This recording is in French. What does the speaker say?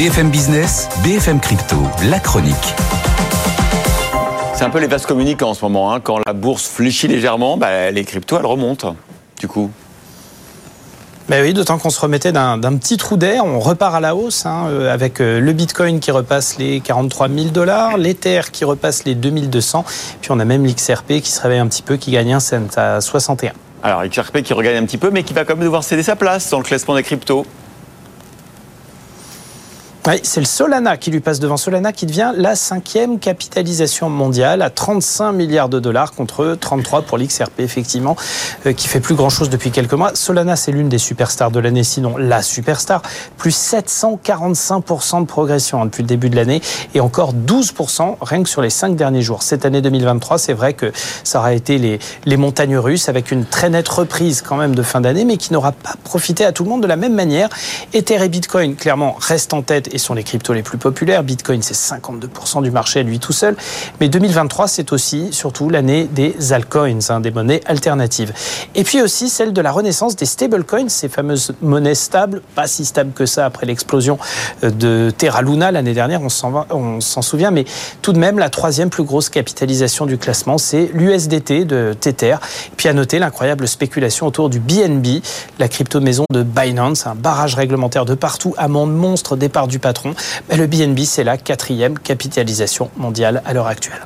BFM Business, BFM Crypto, la chronique. C'est un peu les vases communicants en ce moment. Hein. Quand la bourse fléchit légèrement, bah, les cryptos, elles remontent, du coup. Ben oui, d'autant qu'on se remettait d'un petit trou d'air, on repart à la hausse hein, euh, avec euh, le Bitcoin qui repasse les 43 000 dollars, l'Ether qui repasse les 2200, puis on a même l'XRP qui se réveille un petit peu, qui gagne un cent à 61. Alors XRP qui regagne un petit peu, mais qui va quand même devoir céder sa place dans le classement des cryptos. Oui, c'est le Solana qui lui passe devant. Solana qui devient la cinquième capitalisation mondiale à 35 milliards de dollars contre 33 pour l'XRP, effectivement, euh, qui fait plus grand-chose depuis quelques mois. Solana, c'est l'une des superstars de l'année, sinon la superstar. Plus 745% de progression hein, depuis le début de l'année et encore 12% rien que sur les cinq derniers jours. Cette année 2023, c'est vrai que ça aura été les, les montagnes russes avec une très nette reprise quand même de fin d'année, mais qui n'aura pas profité à tout le monde de la même manière. Ether et Bitcoin, clairement, restent en tête et sont les cryptos les plus populaires. Bitcoin, c'est 52% du marché lui tout seul. Mais 2023, c'est aussi, surtout, l'année des altcoins, hein, des monnaies alternatives. Et puis aussi celle de la renaissance des stablecoins, ces fameuses monnaies stables, pas si stables que ça après l'explosion euh, de Terra Luna l'année dernière, on s'en souvient, mais tout de même, la troisième plus grosse capitalisation du classement, c'est l'USDT de Tether. Et puis à noter l'incroyable spéculation autour du BNB, la crypto-maison de Binance, un barrage réglementaire de partout, amende monstre, départ du patron. Le BNB, c'est la quatrième capitalisation mondiale à l'heure actuelle.